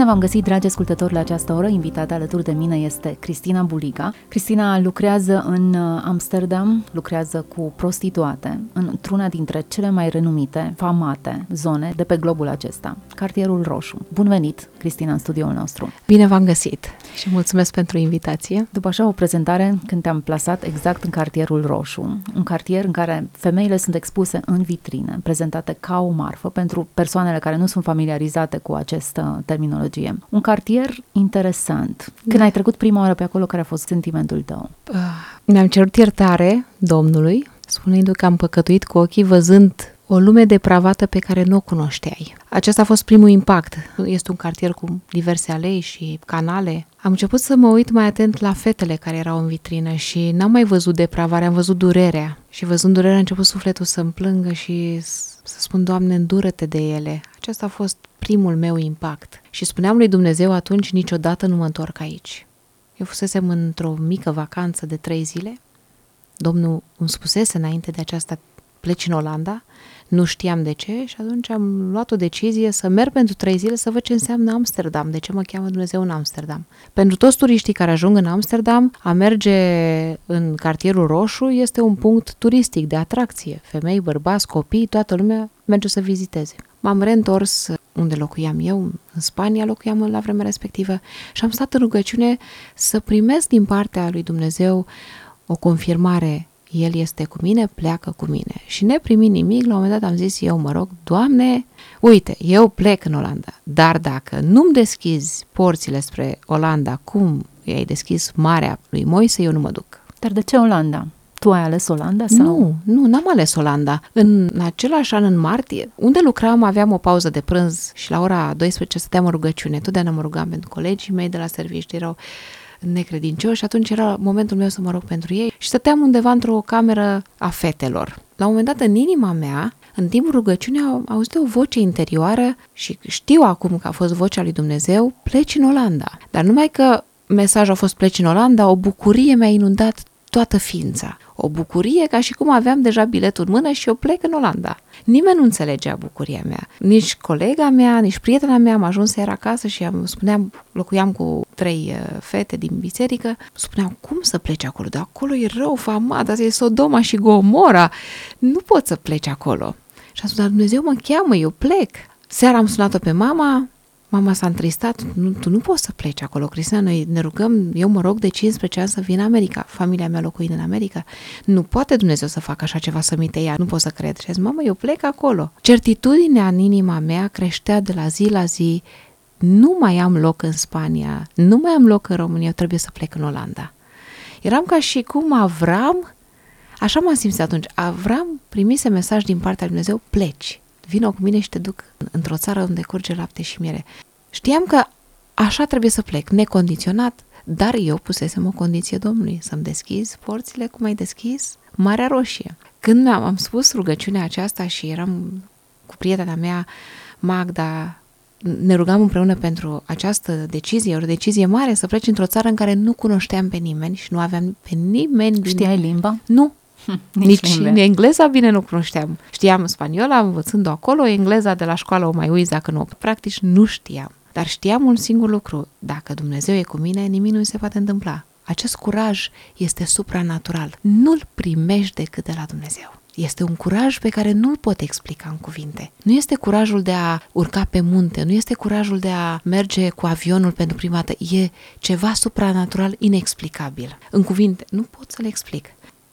Bine v-am găsit, dragi ascultători, la această oră. Invitată alături de mine este Cristina Buliga. Cristina lucrează în uh, Amsterdam, lucrează cu prostituate într-una dintre cele mai renumite, famate zone de pe globul acesta, cartierul Roșu. Bun venit, Cristina, în studioul nostru. Bine v-am găsit și mulțumesc pentru invitație. După așa o prezentare, când te-am plasat exact în cartierul Roșu, un cartier în care femeile sunt expuse în vitrine, prezentate ca o marfă pentru persoanele care nu sunt familiarizate cu această terminologie. Un cartier interesant. Când da. ai trecut prima oară pe acolo, care a fost sentimentul tău? Uh, mi-am cerut iertare Domnului, spunându că am păcătuit cu ochii văzând o lume depravată pe care nu o cunoșteai. Acesta a fost primul impact. Este un cartier cu diverse alei și canale. Am început să mă uit mai atent la fetele care erau în vitrină și n-am mai văzut depravarea, am văzut durerea. Și văzând durerea a început sufletul să-mi plângă și să spun, Doamne, îndură-te de ele. Acesta a fost primul meu impact. Și spuneam lui Dumnezeu atunci, niciodată nu mă întorc aici. Eu fusesem într-o mică vacanță de trei zile. Domnul îmi spusese înainte de aceasta pleci în Olanda nu știam de ce și atunci am luat o decizie să merg pentru trei zile să văd ce înseamnă Amsterdam, de ce mă cheamă Dumnezeu în Amsterdam. Pentru toți turiștii care ajung în Amsterdam, a merge în cartierul roșu este un punct turistic de atracție. Femei, bărbați, copii, toată lumea merge să viziteze. M-am reîntors unde locuiam eu, în Spania locuiam la vremea respectivă și am stat în rugăciune să primesc din partea lui Dumnezeu o confirmare el este cu mine, pleacă cu mine. Și ne primi nimic, la un moment dat am zis eu, mă rog, Doamne, uite, eu plec în Olanda, dar dacă nu-mi deschizi porțile spre Olanda, cum i-ai deschis Marea lui Moise, eu nu mă duc. Dar de ce Olanda? Tu ai ales Olanda? Sau? Nu, nu, n-am ales Olanda. În același an, în martie, unde lucram, aveam o pauză de prânz și la ora 12 stăteam în rugăciune. Totdeauna mă rugam pentru colegii mei de la serviciu, erau necredincioși și atunci era momentul meu să mă rog pentru ei și stăteam undeva într-o cameră a fetelor. La un moment dat, în inima mea, în timpul rugăciunii, au auzit o voce interioară și știu acum că a fost vocea lui Dumnezeu, pleci în Olanda. Dar numai că mesajul a fost pleci în Olanda, o bucurie mi-a inundat toată ființa. O bucurie ca și cum aveam deja biletul în mână și eu plec în Olanda. Nimeni nu înțelegea bucuria mea. Nici colega mea, nici prietena mea. Am ajuns iar acasă și am, spuneam, locuiam cu trei uh, fete din biserică. Spuneam, cum să pleci acolo? De acolo e rău, famat, asta e Sodoma și Gomora. Nu poți să pleci acolo. Și am spus, dar Dumnezeu mă cheamă, eu plec. Seara am sunat-o pe mama, Mama s-a întristat, nu, tu nu poți să pleci acolo, Cristina, noi ne rugăm, eu mă rog de 15 ani să vin în America, familia mea locuind în America. Nu poate Dumnezeu să facă așa ceva să mi te ia, nu pot să cred. Și zis, mama, eu plec acolo. Certitudinea în inima mea creștea de la zi la zi, nu mai am loc în Spania, nu mai am loc în România, eu trebuie să plec în Olanda. Eram ca și cum Avram, așa m-am simțit atunci, Avram primise mesaj din partea lui Dumnezeu, pleci vină cu mine și te duc într-o țară unde curge lapte și miere. Știam că așa trebuie să plec, necondiționat, dar eu pusesem o condiție Domnului, să-mi deschizi porțile cum ai deschis Marea Roșie. Când mi-am am spus rugăciunea aceasta și eram cu prietena mea, Magda, ne rugam împreună pentru această decizie, o decizie mare, să pleci într-o țară în care nu cunoșteam pe nimeni și nu aveam pe nimeni. Știai limba? Nu, Nici, Nici engleza bine nu cunoșteam. Știam spaniola, învățând-o acolo, engleza de la școală o mai uiți dacă nu. Practic nu știam. Dar știam un singur lucru. Dacă Dumnezeu e cu mine, nimic nu se poate întâmpla. Acest curaj este supranatural. Nu-l primești decât de la Dumnezeu. Este un curaj pe care nu-l pot explica în cuvinte. Nu este curajul de a urca pe munte, nu este curajul de a merge cu avionul pentru prima dată. E ceva supranatural inexplicabil. În cuvinte, nu pot să le explic.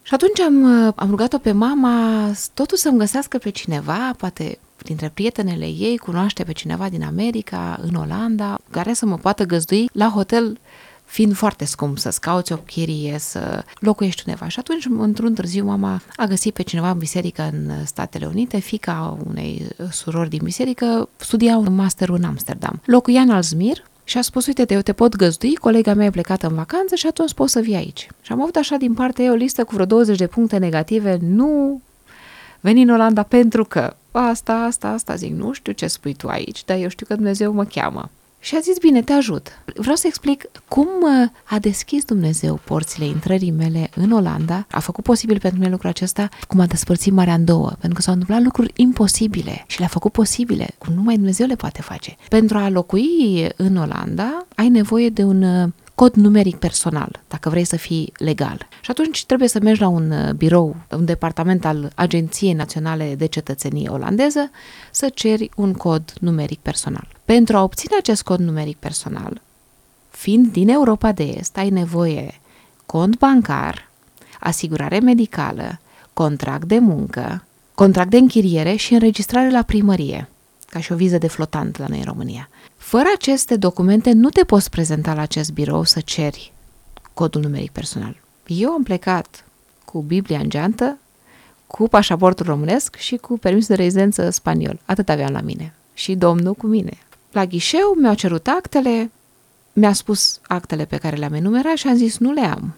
Și atunci am, uh, am rugat-o pe mama totul să-mi găsească pe cineva, poate dintre prietenele ei, cunoaște pe cineva din America, în Olanda, care să mă poată găzdui la hotel fiind foarte scump să-ți cauți o chirie, să locuiești undeva. Și atunci, într-un târziu, mama a găsit pe cineva în biserică în Statele Unite, fica unei surori din biserică, studia un master în Amsterdam. Locuia în Alzmir, și a spus, uite, eu te pot găzdui, colega mea e plecată în vacanță și atunci poți să vii aici. Și am avut așa din partea ei o listă cu vreo 20 de puncte negative, nu veni în Olanda pentru că asta, asta, asta, zic, nu știu ce spui tu aici, dar eu știu că Dumnezeu mă cheamă. Și a zis, bine, te ajut. Vreau să explic cum uh, a deschis Dumnezeu porțile intrării mele în Olanda, a făcut posibil pentru mine lucrul acesta, cum a despărțit Marea în două, pentru că s-au întâmplat lucruri imposibile și le-a făcut posibile, cum numai Dumnezeu le poate face. Pentru a locui în Olanda, ai nevoie de un uh, cod numeric personal, dacă vrei să fii legal. Și atunci trebuie să mergi la un uh, birou, un departament al Agenției Naționale de Cetățenie Olandeză, să ceri un cod numeric personal. Pentru a obține acest cod numeric personal, fiind din Europa de Est, ai nevoie cont bancar, asigurare medicală, contract de muncă, contract de închiriere și înregistrare la primărie, ca și o viză de flotant la noi în România. Fără aceste documente nu te poți prezenta la acest birou să ceri codul numeric personal. Eu am plecat cu Biblia în geantă, cu pașaportul românesc și cu permis de rezidență spaniol. Atât aveam la mine. Și domnul cu mine. La ghișeu mi-au cerut actele, mi-a spus actele pe care le-am enumerat și am zis nu le am.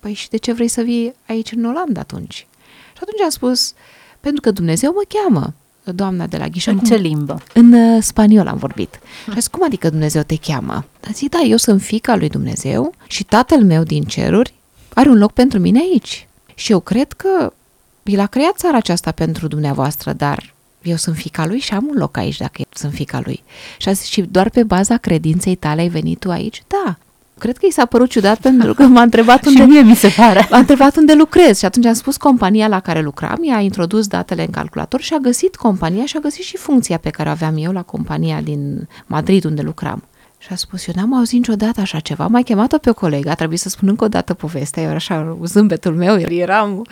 Păi și de ce vrei să vii aici în Olanda atunci? Și atunci am spus, pentru că Dumnezeu mă cheamă doamna de la ghișeu. În ce limbă? În uh, spaniol am vorbit. Și a zis, cum adică Dumnezeu te cheamă? A zis, da, eu sunt fica lui Dumnezeu și tatăl meu din ceruri are un loc pentru mine aici. Și eu cred că el a creat țara aceasta pentru dumneavoastră, dar eu sunt fica lui și am un loc aici dacă sunt fica lui. Și a zis, și doar pe baza credinței tale ai venit tu aici? Da. Cred că i s-a părut ciudat pentru că m-a întrebat unde... și mie mi se pare. M-a întrebat unde lucrez și atunci am spus compania la care lucram, i-a introdus datele în calculator și a găsit compania și a găsit și funcția pe care o aveam eu la compania din Madrid unde lucram. Și a spus, eu n-am auzit niciodată așa ceva, mai chemat-o pe o colegă, a trebuit să spun încă o dată povestea, eu așa, zâmbetul meu, eram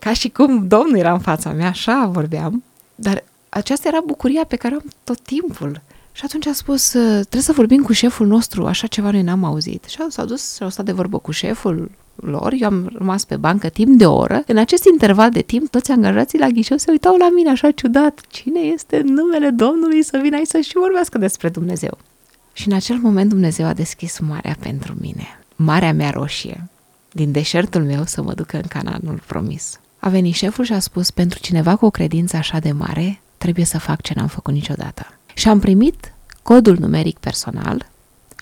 ca și cum domnul era în fața mea, așa vorbeam, dar aceasta era bucuria pe care o am tot timpul. Și atunci a spus, ă, trebuie să vorbim cu șeful nostru, așa ceva noi n-am auzit. Și s-au dus și au stat de vorbă cu șeful lor, eu am rămas pe bancă timp de o oră. În acest interval de timp, toți angajații la ghișeu se uitau la mine așa ciudat. Cine este numele Domnului să vină aici să și vorbească despre Dumnezeu? Și în acel moment Dumnezeu a deschis marea pentru mine, marea mea roșie, din deșertul meu să mă ducă în Cananul promis. A venit șeful și a spus, pentru cineva cu o credință așa de mare, trebuie să fac ce n-am făcut niciodată și am primit codul numeric personal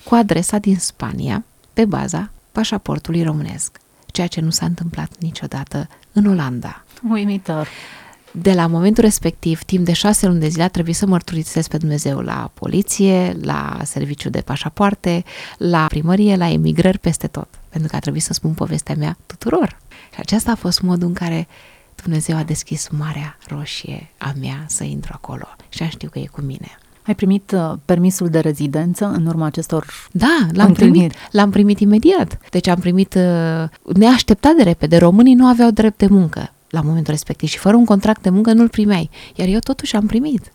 cu adresa din Spania pe baza pașaportului românesc, ceea ce nu s-a întâmplat niciodată în Olanda. Uimitor. De la momentul respectiv, timp de șase luni de zile, a trebuit să mărturisesc pe Dumnezeu la poliție, la serviciu de pașapoarte, la primărie, la emigrări, peste tot. Pentru că a trebuit să spun povestea mea tuturor. Și acesta a fost modul în care Dumnezeu a deschis Marea Roșie a mea să intru acolo și am știu că e cu mine. Ai primit uh, permisul de rezidență în urma acestor Da, l-am primit, l-am primit imediat. Deci am primit uh, neașteptat de repede. Românii nu aveau drept de muncă la momentul respectiv și fără un contract de muncă nu-l primeai. Iar eu totuși am primit.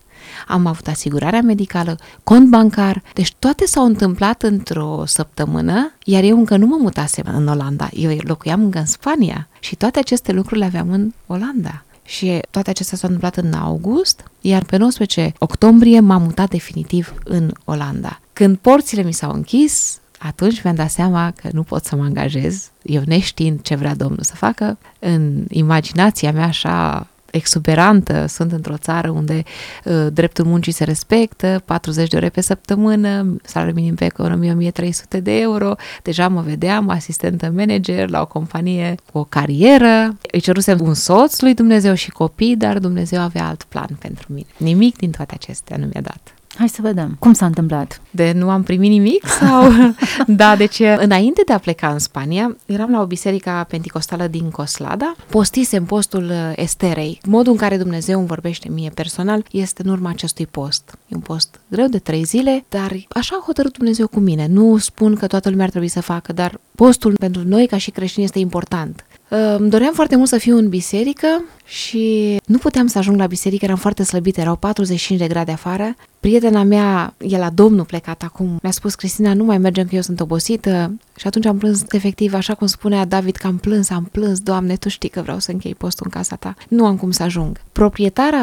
Am avut asigurarea medicală, cont bancar, deci toate s-au întâmplat într-o săptămână, iar eu încă nu mă mutasem în Olanda, eu locuiam încă în Spania și toate aceste lucruri le aveam în Olanda. Și toate acestea s-au întâmplat în august, iar pe 19 octombrie m-am mutat definitiv în Olanda. Când porțile mi s-au închis, atunci mi-am dat seama că nu pot să mă angajez, eu neștiind ce vrea Domnul să facă, în imaginația mea așa exuberantă, sunt într-o țară unde uh, dreptul muncii se respectă, 40 de ore pe săptămână, salariul minim pe economie 1300 de euro, deja mă vedeam asistentă manager la o companie cu o carieră, îi cerusem un soț lui Dumnezeu și copii, dar Dumnezeu avea alt plan pentru mine. Nimic din toate acestea nu mi-a dat. Hai să vedem. Cum s-a întâmplat? De nu am primit nimic sau... da, deci înainte de a pleca în Spania, eram la o biserică penticostală din Coslada, postisem postul uh, Esterei. Modul în care Dumnezeu îmi vorbește mie personal este în urma acestui post. E un post greu de trei zile, dar așa a hotărât Dumnezeu cu mine. Nu spun că toată lumea ar trebui să facă, dar postul pentru noi ca și creștini este important. Îmi doream foarte mult să fiu în biserică și nu puteam să ajung la biserică, eram foarte slăbită, erau 45 de grade afară. Prietena mea, e la domnul plecat acum, mi-a spus, Cristina, nu mai mergem că eu sunt obosită și atunci am plâns efectiv, așa cum spunea David, că am plâns, am plâns, Doamne, Tu știi că vreau să închei postul în casa Ta. Nu am cum să ajung. Proprietara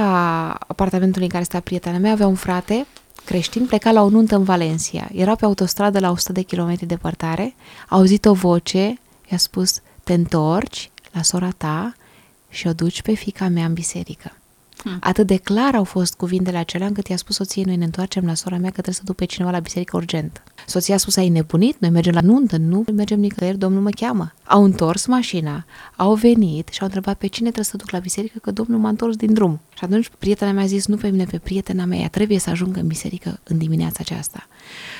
apartamentului în care sta prietena mea avea un frate creștin pleca la o nuntă în Valencia. Era pe autostradă la 100 de kilometri departare, a auzit o voce, i-a spus, te întorci la sora ta și o duci pe fica mea în biserică. Hmm. Atât de clar au fost cuvintele acelea încât i-a spus soției, noi ne întoarcem la sora mea că trebuie să duc pe cineva la biserică urgent. Soția a spus, ai nebunit? Noi mergem la nuntă, nu mergem nicăieri, Domnul mă cheamă. Au întors mașina, au venit și au întrebat pe cine trebuie să duc la biserică, că Domnul m-a întors din drum. Și atunci prietena mea a zis, nu pe mine, pe prietena mea, ea trebuie să ajungă în biserică în dimineața aceasta.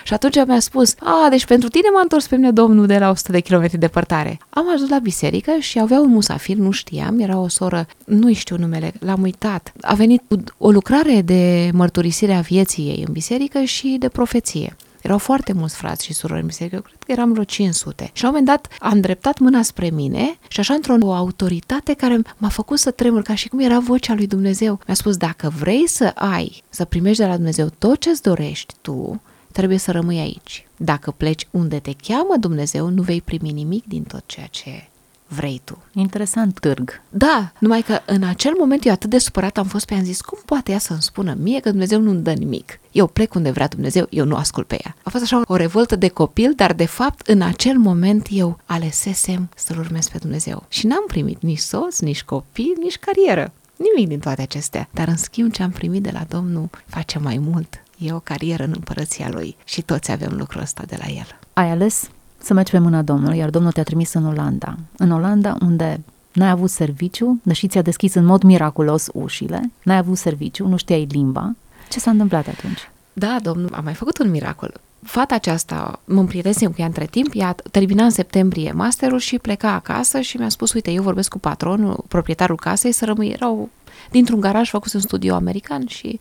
Și atunci mi-a spus, a, deci pentru tine m-a întors pe mine Domnul de la 100 de kilometri departare. Am ajuns la biserică și avea un musafir, nu știam, era o soră, nu știu numele, l-am uitat. A venit o lucrare de mărturisire a vieții ei în biserică și de profeție. Erau foarte mulți frați și surori în biserică, eu cred că eram vreo 500. Și la un moment dat a îndreptat mâna spre mine și așa într-o autoritate care m-a făcut să tremur, ca și cum era vocea lui Dumnezeu. Mi-a spus, dacă vrei să ai, să primești de la Dumnezeu tot ce-ți dorești tu, trebuie să rămâi aici. Dacă pleci unde te cheamă Dumnezeu, nu vei primi nimic din tot ceea ce vrei tu. Interesant târg. Da, numai că în acel moment eu atât de supărat am fost pe ea, am zis, cum poate ea să-mi spună mie că Dumnezeu nu-mi dă nimic? Eu plec unde vrea Dumnezeu, eu nu ascult pe ea. A fost așa o revoltă de copil, dar de fapt în acel moment eu alesesem să-L urmez pe Dumnezeu. Și n-am primit nici soț, nici copii, nici carieră. Nimic din toate acestea. Dar în schimb ce am primit de la Domnul face mai mult. E o carieră în împărăția Lui și toți avem lucrul ăsta de la El. Ai ales să mergi pe mâna Domnului, iar Domnul te-a trimis în Olanda. În Olanda, unde n-ai avut serviciu, deși ți-a deschis în mod miraculos ușile, n-ai avut serviciu, nu știai limba. Ce s-a întâmplat atunci? Da, Domnul a mai făcut un miracol. Fata aceasta, mă împrietenisem cu ea între timp, ea termina în septembrie masterul și pleca acasă și mi-a spus, uite, eu vorbesc cu patronul, proprietarul casei, să rămâi, erau dintr-un garaj făcut un studio american și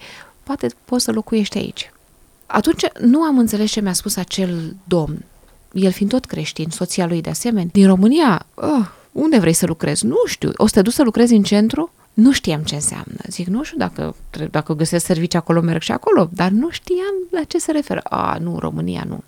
poate poți să locuiești aici. Atunci nu am înțeles ce mi-a spus acel domn el fiind tot creștin, soția lui de asemenea, din România, oh, unde vrei să lucrezi? Nu știu. O să te duci să lucrezi în centru? Nu știam ce înseamnă. Zic, nu știu dacă, dacă găsesc servicii acolo, merg și acolo, dar nu știam la ce se referă. A, nu, România nu.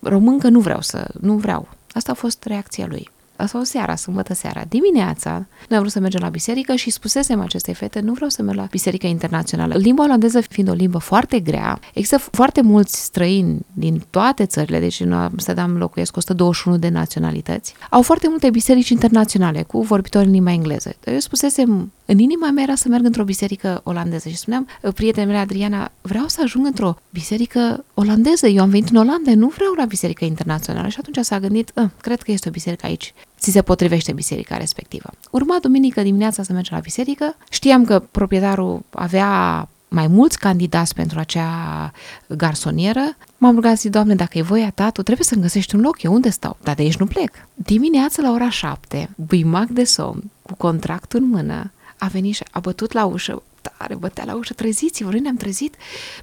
Româncă nu vreau să, nu vreau. Asta a fost reacția lui sau seara, sâmbătă seara, dimineața, noi am vrut să mergem la biserică și spusesem acestei fete, nu vreau să merg la biserică internațională. Limba olandeză fiind o limbă foarte grea, există foarte mulți străini din toate țările, deci în Amsterdam locuiesc 121 de naționalități, au foarte multe biserici internaționale cu vorbitori în limba engleză. Eu spusesem, în inima mea era să merg într-o biserică olandeză și spuneam, prietenul meu Adriana, vreau să ajung într-o biserică olandeză, eu am venit în Olanda, nu vreau la biserică internațională și atunci s-a gândit, ă, cred că este o biserică aici ți se potrivește biserica respectivă. Urma duminică dimineața să mergem la biserică, știam că proprietarul avea mai mulți candidați pentru acea garsonieră, m-am rugat zi, Doamne, dacă e voia ta, tu trebuie să-mi găsești un loc, eu unde stau? Dar de aici nu plec. Dimineața la ora șapte, buimac de somn, cu contractul în mână, a venit și a bătut la ușă, tare, bătea la ușă, treziți-vă, noi ne-am trezit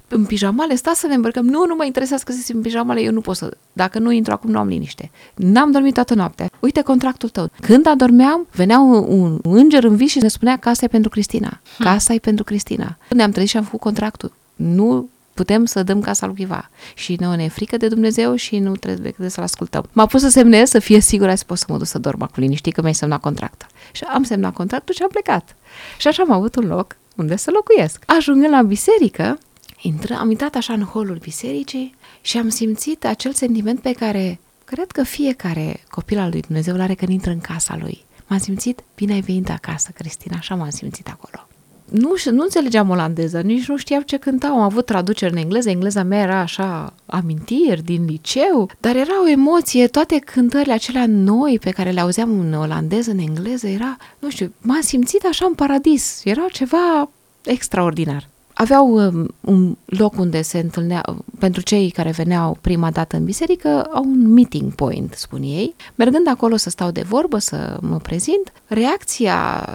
în pijamale, sta să ne îmbrăcăm, nu, nu mă interesează că în pijamale, eu nu pot să, dacă nu intru acum, nu am liniște. N-am dormit toată noaptea. Uite contractul tău. Când adormeam, venea un, un înger în vis și ne spunea casa e pentru Cristina. Hm. Casa e pentru Cristina. Ne-am trezit și am făcut contractul. Nu putem să dăm casa lui cuiva. Și nu ne e frică de Dumnezeu și nu trebuie să-L ascultăm. M-a pus să semnez, să fie sigură, să pot să mă duc să dorm acum liniștit că mi-ai semnat contractul. Și am semnat contractul și am plecat. Și așa am avut un loc unde să locuiesc. Ajungând la biserică, intră, am intrat așa în holul bisericii și am simțit acel sentiment pe care cred că fiecare copil al lui Dumnezeu l are când intră în casa lui. M-am simțit, bine ai venit acasă, Cristina, așa m-am simțit acolo. Nu, nu înțelegeam olandeză, nici nu știam ce cântau. Am avut traduceri în engleză, engleza mea era așa amintiri din liceu, dar era o emoție, toate cântările acelea noi pe care le auzeam în olandeză, în engleză, era, nu știu, m-am simțit așa în paradis, era ceva extraordinar. Aveau um, un loc unde se întâlnea, pentru cei care veneau prima dată în biserică, au un meeting point, spun ei. Mergând acolo să stau de vorbă, să mă prezint, reacția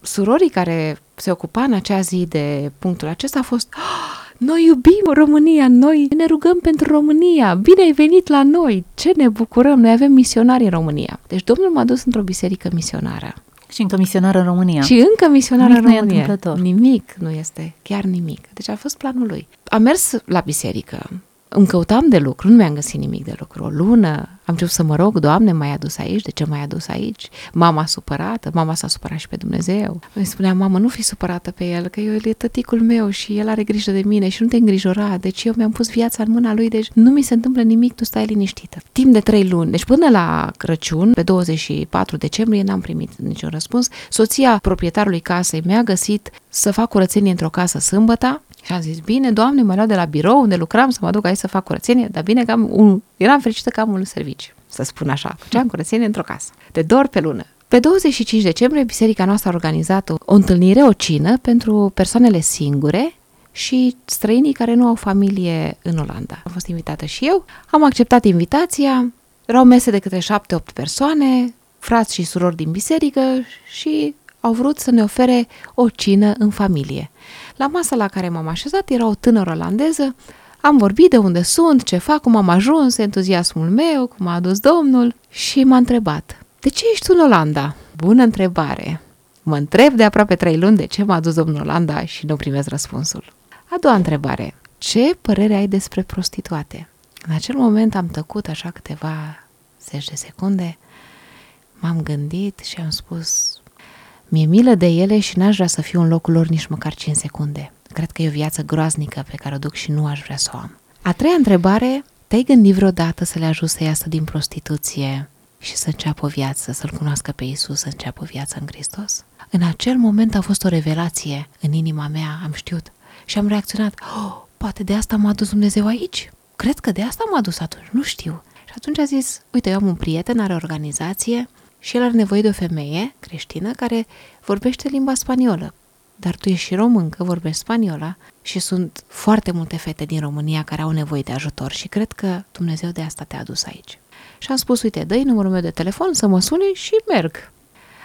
surorii care se ocupa în acea zi de punctul acesta a fost oh, noi iubim România, noi ne rugăm pentru România, bine ai venit la noi, ce ne bucurăm, noi avem misionari în România. Deci Domnul m-a dus într-o biserică misionară. Și încă misionară în România. Și încă misionară în România. Nu nimic nu este, chiar nimic. Deci a fost planul lui. Am mers la biserică, îmi căutam de lucru, nu mi-am găsit nimic de lucru. O lună am început să mă rog, Doamne, m-ai adus aici, de ce m-ai adus aici? Mama supărată, mama s-a supărat și pe Dumnezeu. Îmi spunea, mamă, nu fi supărată pe el, că el e tăticul meu și el are grijă de mine și nu te îngrijora, deci eu mi-am pus viața în mâna lui, deci nu mi se întâmplă nimic, tu stai liniștită. Timp de trei luni, deci până la Crăciun, pe 24 decembrie, n-am primit niciun răspuns. Soția proprietarului casei mi-a găsit să fac curățenie într-o casă sâmbătă, și am zis, bine, doamne, mă luat de la birou unde lucram să mă duc aici să fac curățenie, dar bine că am un... eram fericită că am un serviciu, să spun așa. Făceam curățenie într-o casă, de două ori pe lună. Pe 25 decembrie, biserica noastră a organizat o, o întâlnire, o cină pentru persoanele singure și străinii care nu au familie în Olanda. Am fost invitată și eu, am acceptat invitația, erau mese de câte șapte-opt persoane, frați și surori din biserică și au vrut să ne ofere o cină în familie. La masa la care m-am așezat era o tânără olandeză, am vorbit de unde sunt, ce fac, cum am ajuns, entuziasmul meu, cum a adus domnul și m-a întrebat, de ce ești în Olanda? Bună întrebare! Mă întreb de aproape trei luni de ce m-a adus domnul Olanda și nu primesc răspunsul. A doua întrebare, ce părere ai despre prostituate? În acel moment am tăcut așa câteva zeci de secunde, m-am gândit și am spus, mi-e milă de ele și n-aș vrea să fiu în locul lor nici măcar 5 secunde. Cred că e o viață groaznică pe care o duc și nu aș vrea să o am. A treia întrebare, te-ai gândit vreodată să le ajut să iasă din prostituție și să înceapă o viață, să-L cunoască pe Isus, să înceapă o viață în Hristos? În acel moment a fost o revelație în inima mea, am știut, și am reacționat, oh, poate de asta m-a dus Dumnezeu aici? Cred că de asta m-a dus atunci, nu știu. Și atunci a zis, uite, eu am un prieten, are o organizație, și el are nevoie de o femeie creștină care vorbește limba spaniolă. Dar tu ești și româncă, vorbești spaniola și sunt foarte multe fete din România care au nevoie de ajutor și cred că Dumnezeu de asta te-a adus aici. Și am spus, uite, dă numărul meu de telefon să mă suni și merg.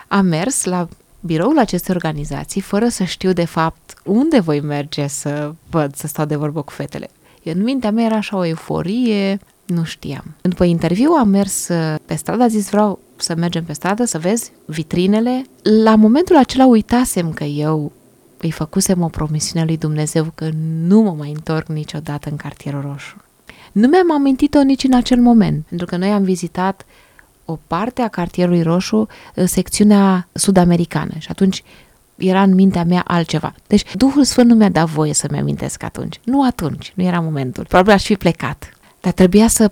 Am mers la biroul acestei organizații fără să știu de fapt unde voi merge să văd, să stau de vorbă cu fetele. În mintea mea era așa o euforie, nu știam. După interviu am mers uh, pe stradă, a zis vreau să mergem pe stradă, să vezi vitrinele. La momentul acela uitasem că eu îi făcusem o promisiune lui Dumnezeu că nu mă mai întorc niciodată în cartierul roșu. Nu mi-am amintit-o nici în acel moment, pentru că noi am vizitat o parte a cartierului roșu, uh, secțiunea sud-americană și atunci era în mintea mea altceva. Deci Duhul Sfânt nu mi-a dat voie să-mi amintesc atunci. Nu atunci, nu era momentul. Probabil aș fi plecat. Dar trebuia să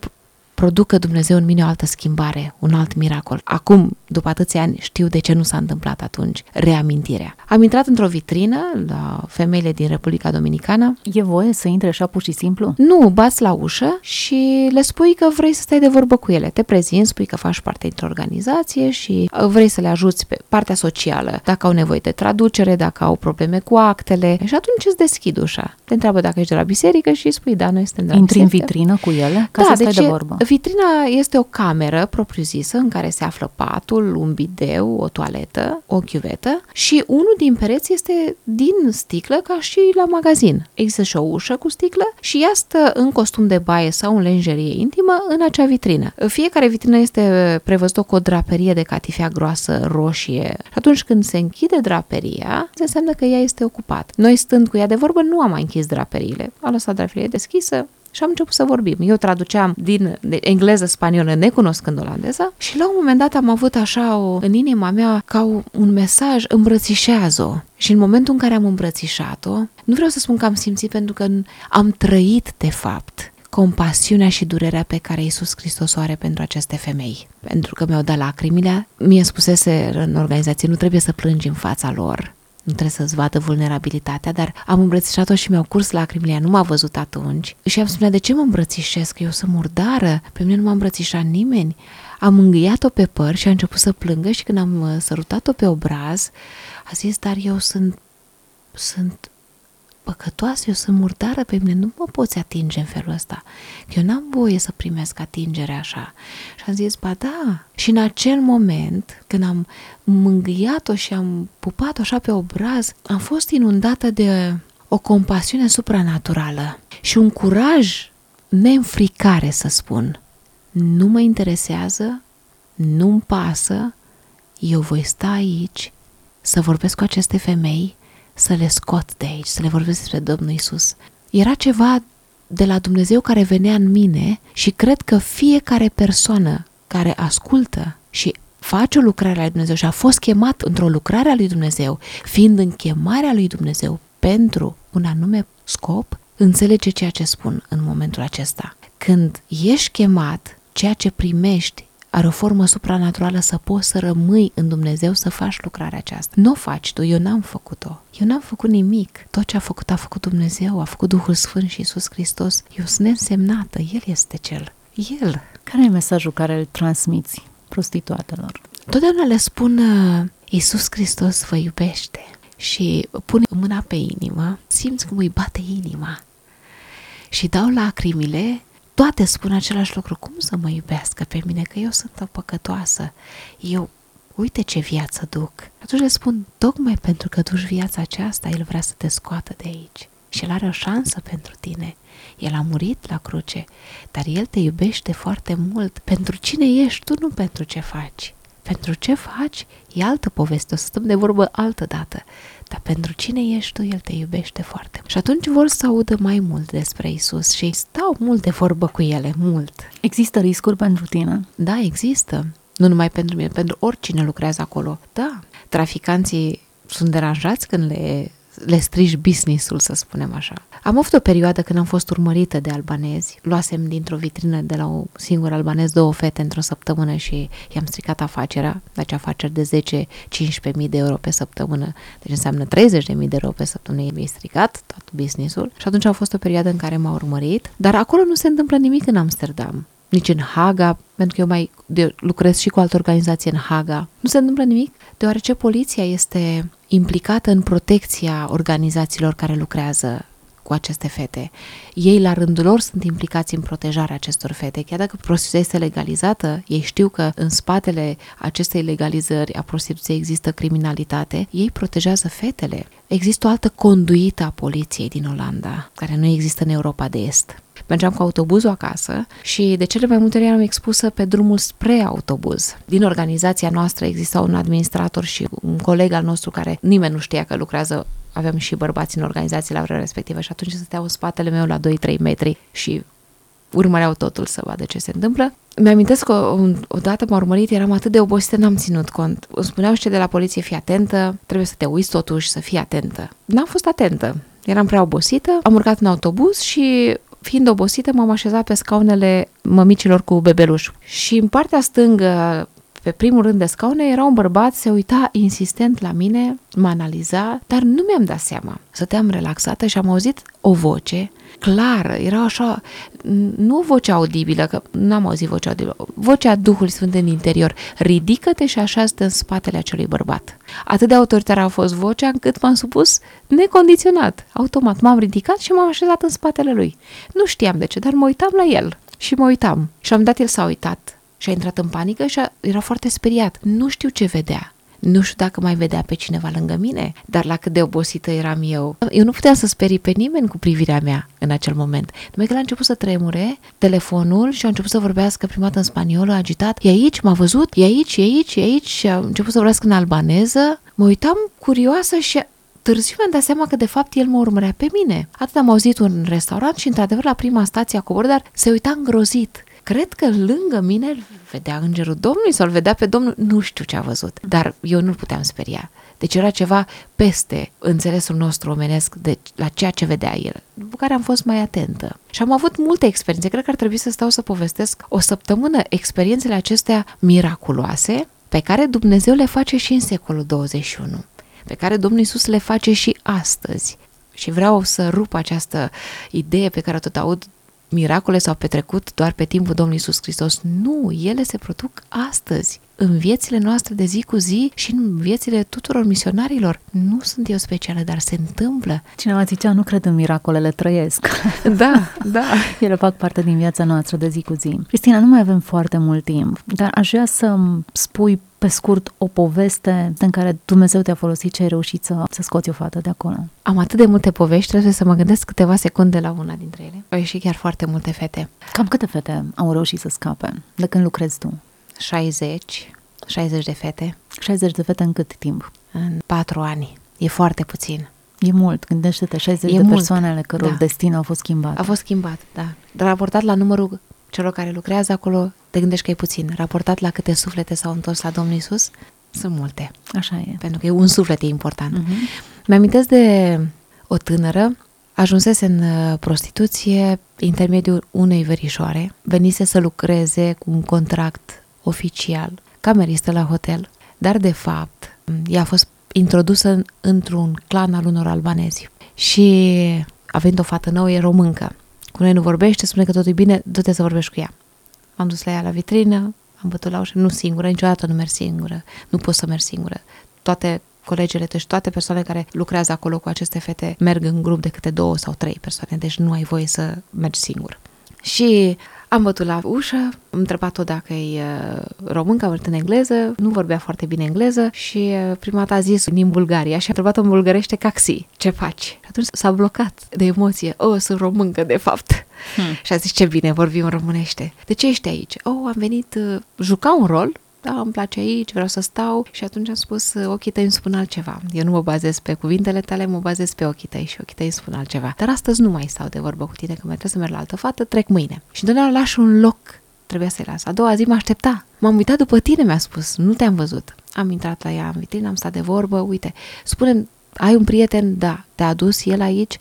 producă Dumnezeu în mine o altă schimbare, un alt miracol. Acum, după atâția ani, știu de ce nu s-a întâmplat atunci reamintirea. Am intrat într-o vitrină la femeile din Republica Dominicană. E voie să intre așa pur și simplu? Nu, bați la ușă și le spui că vrei să stai de vorbă cu ele. Te prezinți, spui că faci parte dintr-o organizație și uh, vrei să le ajuți pe partea socială, dacă au nevoie de traducere, dacă au probleme cu actele și atunci îți deschid ușa. Te întreabă dacă ești de la biserică și spui da, noi suntem de la Intri biserică. în vitrină cu ele ca da, să stai deci de vorbă. vitrina este o cameră propriu-zisă în care se află patul, un bideu, o toaletă, o chiuvetă și unul din pereți este din sticlă ca și la magazin. Există și o ușă cu sticlă și ea stă în costum de baie sau în lenjerie intimă în acea vitrină. Fiecare vitrină este prevăzută cu o draperie de catifea groasă roșie. Și atunci când se închide draperia, se înseamnă că ea este ocupată. Noi stând cu ea de vorbă nu am mai închis draperiile. Am lăsat draperia deschisă, și am început să vorbim. Eu traduceam din engleză spaniolă necunoscând olandeza și la un moment dat am avut așa o, în inima mea ca un mesaj îmbrățișează-o. Și în momentul în care am îmbrățișat-o, nu vreau să spun că am simțit pentru că am trăit de fapt compasiunea și durerea pe care Iisus Hristos o are pentru aceste femei. Pentru că mi-au dat lacrimile, mie spusese în organizație, nu trebuie să plângi în fața lor, nu trebuie să-ți vadă vulnerabilitatea, dar am îmbrățișat-o și mi-au curs lacrimile, nu m-a văzut atunci. Și am spus, de ce mă îmbrățișez? Că eu sunt murdară, pe mine nu m-a îmbrățișat nimeni. Am îngâiat-o pe păr și a început să plângă și când am uh, sărutat-o pe obraz, a zis, dar eu sunt, sunt păcătoasă, eu sunt murdară, pe mine nu mă poți atinge în felul ăsta. Că eu n-am voie să primesc atingere așa. Și am zis, ba da. Și în acel moment, când am mângâiat-o și am pupat-o așa pe obraz, am fost inundată de o compasiune supranaturală și un curaj neînfricare, să spun. Nu mă interesează, nu-mi pasă, eu voi sta aici să vorbesc cu aceste femei să le scot de aici, să le vorbesc despre Domnul Isus. Era ceva de la Dumnezeu care venea în mine și cred că fiecare persoană care ascultă și face o lucrare a lui Dumnezeu și a fost chemat într-o lucrare a lui Dumnezeu, fiind în chemarea lui Dumnezeu pentru un anume scop, înțelege ceea ce spun în momentul acesta. Când ești chemat, ceea ce primești are o formă supranaturală să poți să rămâi în Dumnezeu să faci lucrarea aceasta. Nu o faci tu, eu n-am făcut-o. Eu n-am făcut nimic. Tot ce a făcut a făcut Dumnezeu, a făcut Duhul Sfânt și Iisus Hristos. Eu sunt neînsemnată, El este Cel. El. Care e mesajul care îl transmiți prostituatelor? Totdeauna le spun, uh, Iisus Hristos vă iubește și pune mâna pe inimă, simți cum îi bate inima și dau lacrimile toate spun același lucru. Cum să mă iubească pe mine? Că eu sunt o păcătoasă. Eu, uite ce viață duc. Atunci le spun, tocmai pentru că duci viața aceasta, El vrea să te scoată de aici. Și El are o șansă pentru tine. El a murit la cruce, dar El te iubește foarte mult. Pentru cine ești tu, nu pentru ce faci. Pentru ce faci e altă poveste, o să stăm de vorbă altă dată. Dar pentru cine ești tu, El te iubește foarte mult. Și atunci vor să audă mai mult despre Isus și stau mult de vorbă cu ele, mult. Există riscuri pentru tine? Da, există. Nu numai pentru mine, pentru oricine lucrează acolo. Da, traficanții sunt deranjați când le le strigi business-ul, să spunem așa. Am avut o perioadă când am fost urmărită de albanezi. Luasem dintr-o vitrină de la un singur albanez două fete într-o săptămână și i-am stricat afacerea, deci afaceri de 10-15 mii de euro pe săptămână, deci înseamnă 30 de mii de euro pe săptămână, mi-ai stricat tot business-ul și atunci a fost o perioadă în care m-a urmărit, dar acolo nu se întâmplă nimic în Amsterdam. Nici în Haga, pentru că eu mai lucrez și cu altă organizație în Haga. Nu se întâmplă nimic, deoarece poliția este implicată în protecția organizațiilor care lucrează cu aceste fete. Ei, la rândul lor, sunt implicați în protejarea acestor fete. Chiar dacă prostituția este legalizată, ei știu că în spatele acestei legalizări a prostituției există criminalitate, ei protejează fetele. Există o altă conduită a poliției din Olanda, care nu există în Europa de Est. Mergeam cu autobuzul acasă și de cele mai multe ori eram expusă pe drumul spre autobuz. Din organizația noastră exista un administrator și un coleg al nostru care nimeni nu știa că lucrează aveam și bărbați în organizație la vremea respectivă și atunci stăteau în spatele meu la 2-3 metri și urmăreau totul să vadă ce se întâmplă. Mi-amintesc că odată m-a urmărit, eram atât de obosită, n-am ținut cont. Îmi spuneau și de la poliție, fii atentă, trebuie să te uiți totuși, să fii atentă. N-am fost atentă. Eram prea obosită, am urcat în autobuz și fiind obosită, m-am așezat pe scaunele mămicilor cu bebeluș. Și în partea stângă, pe primul rând de scaune, era un bărbat, se uita insistent la mine, mă analiza, dar nu mi-am dat seama. Stăteam relaxată și am auzit o voce clară, era așa, nu vocea audibilă, că n-am auzit vocea audibilă, vocea Duhului Sfânt în interior, ridică-te și așa stă în spatele acelui bărbat. Atât de autoritară a fost vocea încât m-am supus necondiționat, automat. M-am ridicat și m-am așezat în spatele lui. Nu știam de ce, dar mă uitam la el și mă uitam. Și am dat, el s-a uitat și a intrat în panică și a, era foarte speriat. Nu știu ce vedea. Nu știu dacă mai vedea pe cineva lângă mine, dar la cât de obosită eram eu. Eu nu puteam să sperii pe nimeni cu privirea mea în acel moment. Numai că l-a început să tremure telefonul și a început să vorbească prima dată în spaniolă, agitat. E aici, m-a văzut, e aici, e aici, e aici și a început să vorbească în albaneză. Mă uitam curioasă și târziu mi-am dat seama că de fapt el mă urmărea pe mine. Atât am auzit un restaurant și într-adevăr la prima stație a coborât, dar se uita îngrozit. Cred că lângă mine îl vedea îngerul Domnului sau îl vedea pe Domnul, nu știu ce a văzut, dar eu nu-l puteam speria. Deci era ceva peste înțelesul nostru omenesc de la ceea ce vedea el, după care am fost mai atentă. Și am avut multe experiențe. Cred că ar trebui să stau să povestesc o săptămână experiențele acestea miraculoase pe care Dumnezeu le face și în secolul 21, pe care Domnul Isus le face și astăzi. Și vreau să rup această idee pe care tot aud miracole s-au petrecut doar pe timpul Domnului Isus Hristos. Nu, ele se produc astăzi, în viețile noastre de zi cu zi și în viețile tuturor misionarilor. Nu sunt eu specială, dar se întâmplă. Cineva zicea, nu cred în miracolele, trăiesc. Da, da. Ele fac parte din viața noastră de zi cu zi. Cristina, nu mai avem foarte mult timp, dar aș vrea să spui pe scurt, o poveste în care Dumnezeu te-a folosit ce ai reușit să, să scoți o fată de acolo? Am atât de multe povești, trebuie să mă gândesc câteva secunde la una dintre ele. Au ieșit chiar foarte multe fete. Cam câte fete au reușit să scape de când lucrezi tu? 60, 60 de fete. 60 de fete în cât timp? În 4 ani. E foarte puțin. E mult, gândește-te, 60 E de mult, persoane ale căror da. destin au fost schimbat. A fost schimbat, da. Dar raportat la numărul celor care lucrează acolo, te gândești că e puțin. Raportat la câte suflete s-au întors la Domnul Isus, sunt multe. Așa e. Pentru că e un suflet e important. Uh-huh. Mi-amintesc de o tânără, ajunsese în uh, prostituție intermediul unei verișoare, venise să lucreze cu un contract oficial, cameristă la hotel, dar de fapt ea a fost introdusă în, într-un clan al unor albanezi și având o fată nouă, e româncă. Cu noi nu vorbește, spune că totul e bine, du-te să vorbești cu ea. M-am dus la ea la vitrină, am bătut la ușă, nu singură, niciodată nu merg singură, nu pot să merg singură. Toate colegele tăi și toate persoanele care lucrează acolo cu aceste fete merg în grup de câte două sau trei persoane, deci nu ai voie să mergi singur. Și am bătut la ușă, am întrebat-o dacă e uh, româncă, am vorbit în engleză, nu vorbea foarte bine engleză și uh, prima dată a zis din Bulgaria și am întrebat-o în bulgărește caxi, ce faci? Și atunci s-a blocat de emoție, oh, sunt româncă de fapt. Hmm. Și a zis, ce bine, vorbim românește. De ce ești aici? Oh, am venit, uh, juca un rol, da, îmi place aici, vreau să stau și atunci am spus, ochii tăi îmi spun altceva. Eu nu mă bazez pe cuvintele tale, mă bazez pe ochii tăi și ochii tăi îmi spun altceva. Dar astăzi nu mai stau de vorbă cu tine, că mai trebuie să merg la altă fată, trec mâine. Și întotdeauna lași un loc trebuia să-i las. A doua zi mă aștepta. M-am uitat după tine, mi-a spus, nu te-am văzut. Am intrat la ea în vitrină, am stat de vorbă, uite, spune ai un prieten? Da. Te-a adus el aici?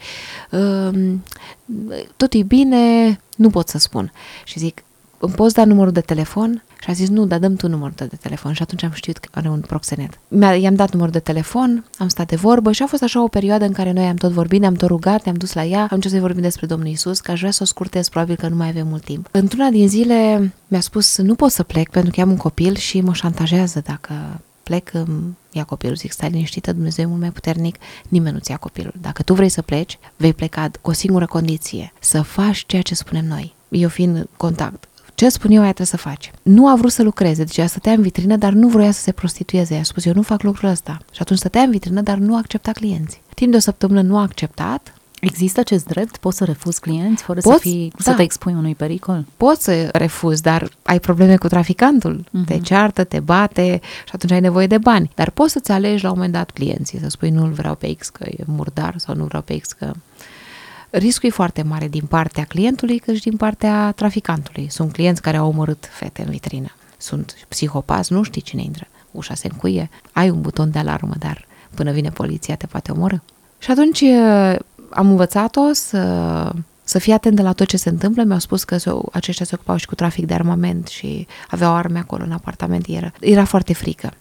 Uh, tot e bine? Nu pot să spun. Și zic, îmi poți da numărul de telefon? Și a zis, nu, dar dăm tu numărul tău de telefon. Și atunci am știut că are un proxenet. Mi-a, i-am dat numărul de telefon, am stat de vorbă și a fost așa o perioadă în care noi am tot vorbit, ne-am tot rugat, ne-am dus la ea, am început să vorbim despre Domnul Isus, că aș vrea să o scurtez, probabil că nu mai avem mult timp. Într-una din zile mi-a spus, nu pot să plec pentru că am un copil și mă șantajează dacă plec, îmi ia copilul, zic, stai liniștită, Dumnezeu e mult mai puternic, nimeni nu-ți ia copilul. Dacă tu vrei să pleci, vei pleca cu o singură condiție, să faci ceea ce spunem noi. Eu fiind contact, ce spun eu, aia trebuie să faci. Nu a vrut să lucreze, deci ea stătea în vitrină, dar nu vroia să se prostitueze. A spus, eu nu fac lucrul ăsta. Și atunci stătea în vitrină, dar nu accepta clienți. Timp de o săptămână nu a acceptat, Există acest drept? Poți să refuzi clienți fără Poți, să, fii, da. să te expui unui pericol? poți să refuzi, dar ai probleme cu traficantul. Mhm. Te ceartă, te bate și atunci ai nevoie de bani. Dar poți să-ți alegi la un moment dat clienții, să spui nu-l vreau pe X că e murdar sau nu vreau pe X că... Riscul e foarte mare din partea clientului cât și din partea traficantului. Sunt clienți care au omorât fete în vitrină. Sunt psihopați, nu știi cine intră. Ușa se încuie, ai un buton de alarmă, dar până vine poliția te poate omorâ. Și atunci eh, am învățat-o să, să fie atentă la tot ce se întâmplă. Mi-au spus că se, aceștia se ocupau și cu trafic de armament și aveau arme acolo în apartament. Era, era foarte frică.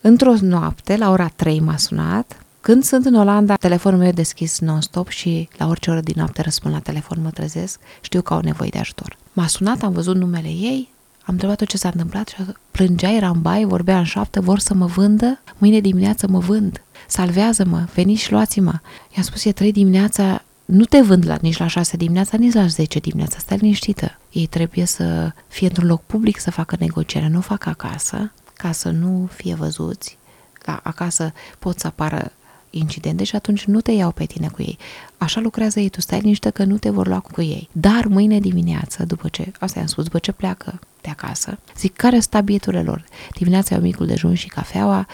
Într-o noapte, la ora 3 m-a sunat. Când sunt în Olanda, telefonul meu e deschis non-stop și la orice oră din noapte răspund la telefon, mă trezesc, știu că au nevoie de ajutor. M-a sunat, am văzut numele ei, am întrebat-o ce s-a întâmplat și plângea, era în baie, vorbea în șoaptă, vor să mă vândă, mâine dimineață mă vând, salvează-mă, veniți și luați-mă. I-am spus, e trei dimineața, nu te vând la, nici la 6 dimineața, nici la 10 dimineața, stai liniștită. Ei trebuie să fie într-un loc public să facă negociere, nu o fac acasă, ca să nu fie văzuți. La acasă pot să apară incidente și atunci nu te iau pe tine cu ei. Așa lucrează ei, tu stai liniștită că nu te vor lua cu ei. Dar mâine dimineață, după ce, asta i-am spus, după ce pleacă de acasă, zic, care sunt tabieturile lor? Dimineața iau micul dejun și cafeaua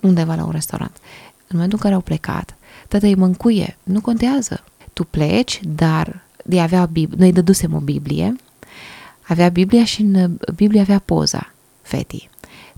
undeva la un restaurant. În momentul în care au plecat, tata îi mâncuie, nu contează. Tu pleci, dar de avea Bib- noi dădusem o Biblie, avea Biblia și în Biblie avea poza fetii.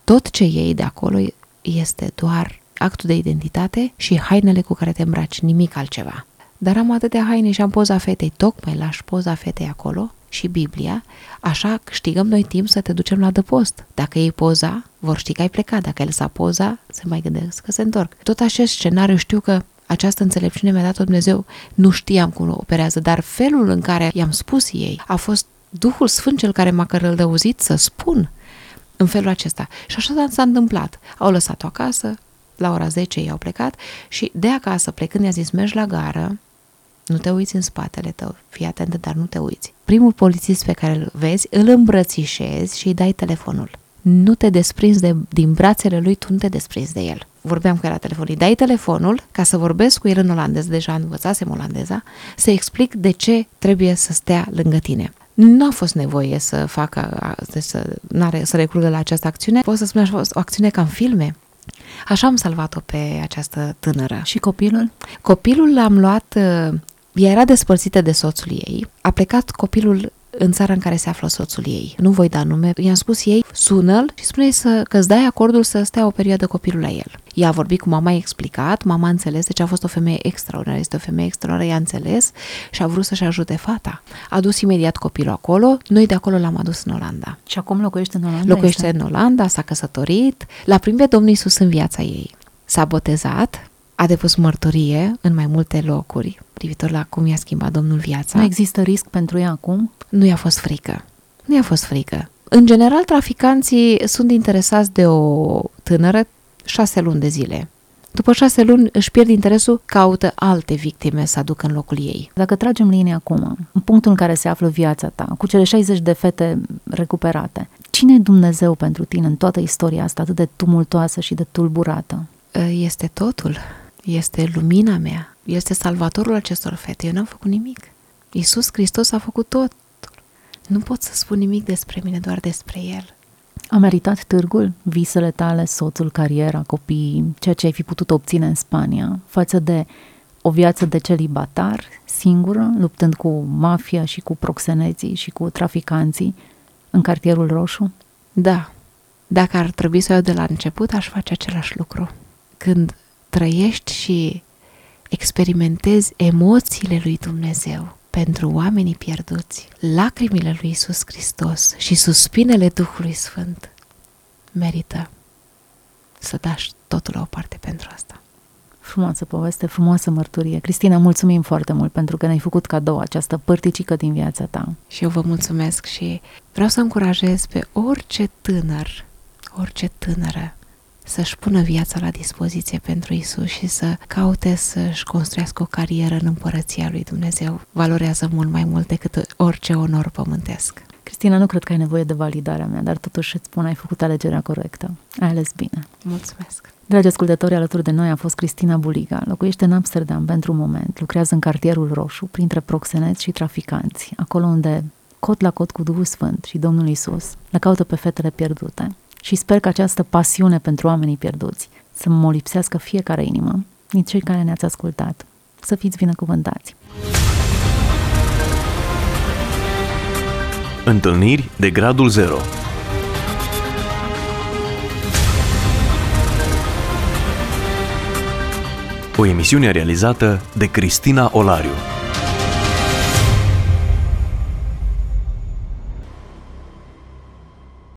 Tot ce iei de acolo este doar actul de identitate și hainele cu care te îmbraci, nimic altceva. Dar am atâtea haine și am poza fetei, tocmai lași poza fetei acolo și Biblia, așa câștigăm noi timp să te ducem la adăpost. Dacă iei poza, vor ști că ai plecat. Dacă ai lăsat poza, se mai gândesc că se întorc. Tot acest scenariu știu că această înțelepciune mi-a dat-o Dumnezeu. Nu știam cum operează, dar felul în care i-am spus ei a fost Duhul Sfânt cel care m-a călăuzit să spun în felul acesta. Și așa s-a întâmplat. Au lăsat-o acasă, la ora 10 ei au plecat și de acasă, plecând, i-a zis, mergi la gară, nu te uiți în spatele tău, fii atentă, dar nu te uiți. Primul polițist pe care îl vezi, îl îmbrățișezi și îi dai telefonul. Nu te desprinzi de, din brațele lui, tu nu te desprinzi de el. Vorbeam cu el la telefon, îi dai telefonul ca să vorbesc cu el în olandez, deja învățasem olandeza, să explic de ce trebuie să stea lângă tine. Nu a fost nevoie să facă, să, n-are, să recurgă la această acțiune. Pot să spun așa, o acțiune ca în filme. Așa am salvat-o pe această tânără. Și copilul? Copilul l-am luat, uh, ea era despărțită de soțul ei, a plecat copilul în țara în care se află soțul ei. Nu voi da nume. I-am spus ei, sună-l și spune să, că îți dai acordul să stea o perioadă copilul la el. Ea a vorbit cu mama, a explicat, mama a înțeles, deci a fost o femeie extraordinară, este o femeie extraordinară, ea a înțeles și a vrut să-și ajute fata. A dus imediat copilul acolo, noi de acolo l-am adus în Olanda. Și acum locuiește în Olanda? Locuiește este? în Olanda, s-a căsătorit, l-a primit pe Domnul Isus în viața ei. S-a botezat, a depus mărturie în mai multe locuri privitor la cum i-a schimbat Domnul viața. Nu există risc pentru ea acum? Nu i-a fost frică. Nu i-a fost frică. În general, traficanții sunt interesați de o tânără șase luni de zile. După șase luni își pierd interesul, caută alte victime să aducă în locul ei. Dacă tragem linia acum, în punctul în care se află viața ta, cu cele 60 de fete recuperate, cine e Dumnezeu pentru tine în toată istoria asta atât de tumultoasă și de tulburată? Este totul este lumina mea, este salvatorul acestor fete. Eu n-am făcut nimic. Iisus Hristos a făcut tot. Nu pot să spun nimic despre mine, doar despre El. A meritat târgul, visele tale, soțul, cariera, copiii, ceea ce ai fi putut obține în Spania, față de o viață de celibatar, singură, luptând cu mafia și cu proxeneții și cu traficanții în cartierul roșu? Da. Dacă ar trebui să o iau de la început, aș face același lucru. Când trăiești și experimentezi emoțiile lui Dumnezeu pentru oamenii pierduți, lacrimile lui Isus Hristos și suspinele Duhului Sfânt, merită să dași totul la o parte pentru asta. Frumoasă poveste, frumoasă mărturie. Cristina, mulțumim foarte mult pentru că ne-ai făcut cadou această părticică din viața ta. Și eu vă mulțumesc și vreau să încurajez pe orice tânăr, orice tânără să-și pună viața la dispoziție pentru Isus și să caute să-și construiască o carieră în împărăția lui Dumnezeu. Valorează mult mai mult decât orice onor pământesc. Cristina, nu cred că ai nevoie de validarea mea, dar totuși îți spun, ai făcut alegerea corectă. Ai ales bine. Mulțumesc. Dragi ascultători, alături de noi a fost Cristina Buliga. Locuiește în Amsterdam pentru un moment. Lucrează în cartierul roșu, printre proxeneți și traficanți, acolo unde cot la cot cu Duhul Sfânt și Domnul Isus le caută pe fetele pierdute și sper că această pasiune pentru oamenii pierduți să mă lipsească fiecare inimă din cei care ne-ați ascultat. Să fiți binecuvântați! Întâlniri de gradul 0 O emisiune realizată de Cristina Olariu.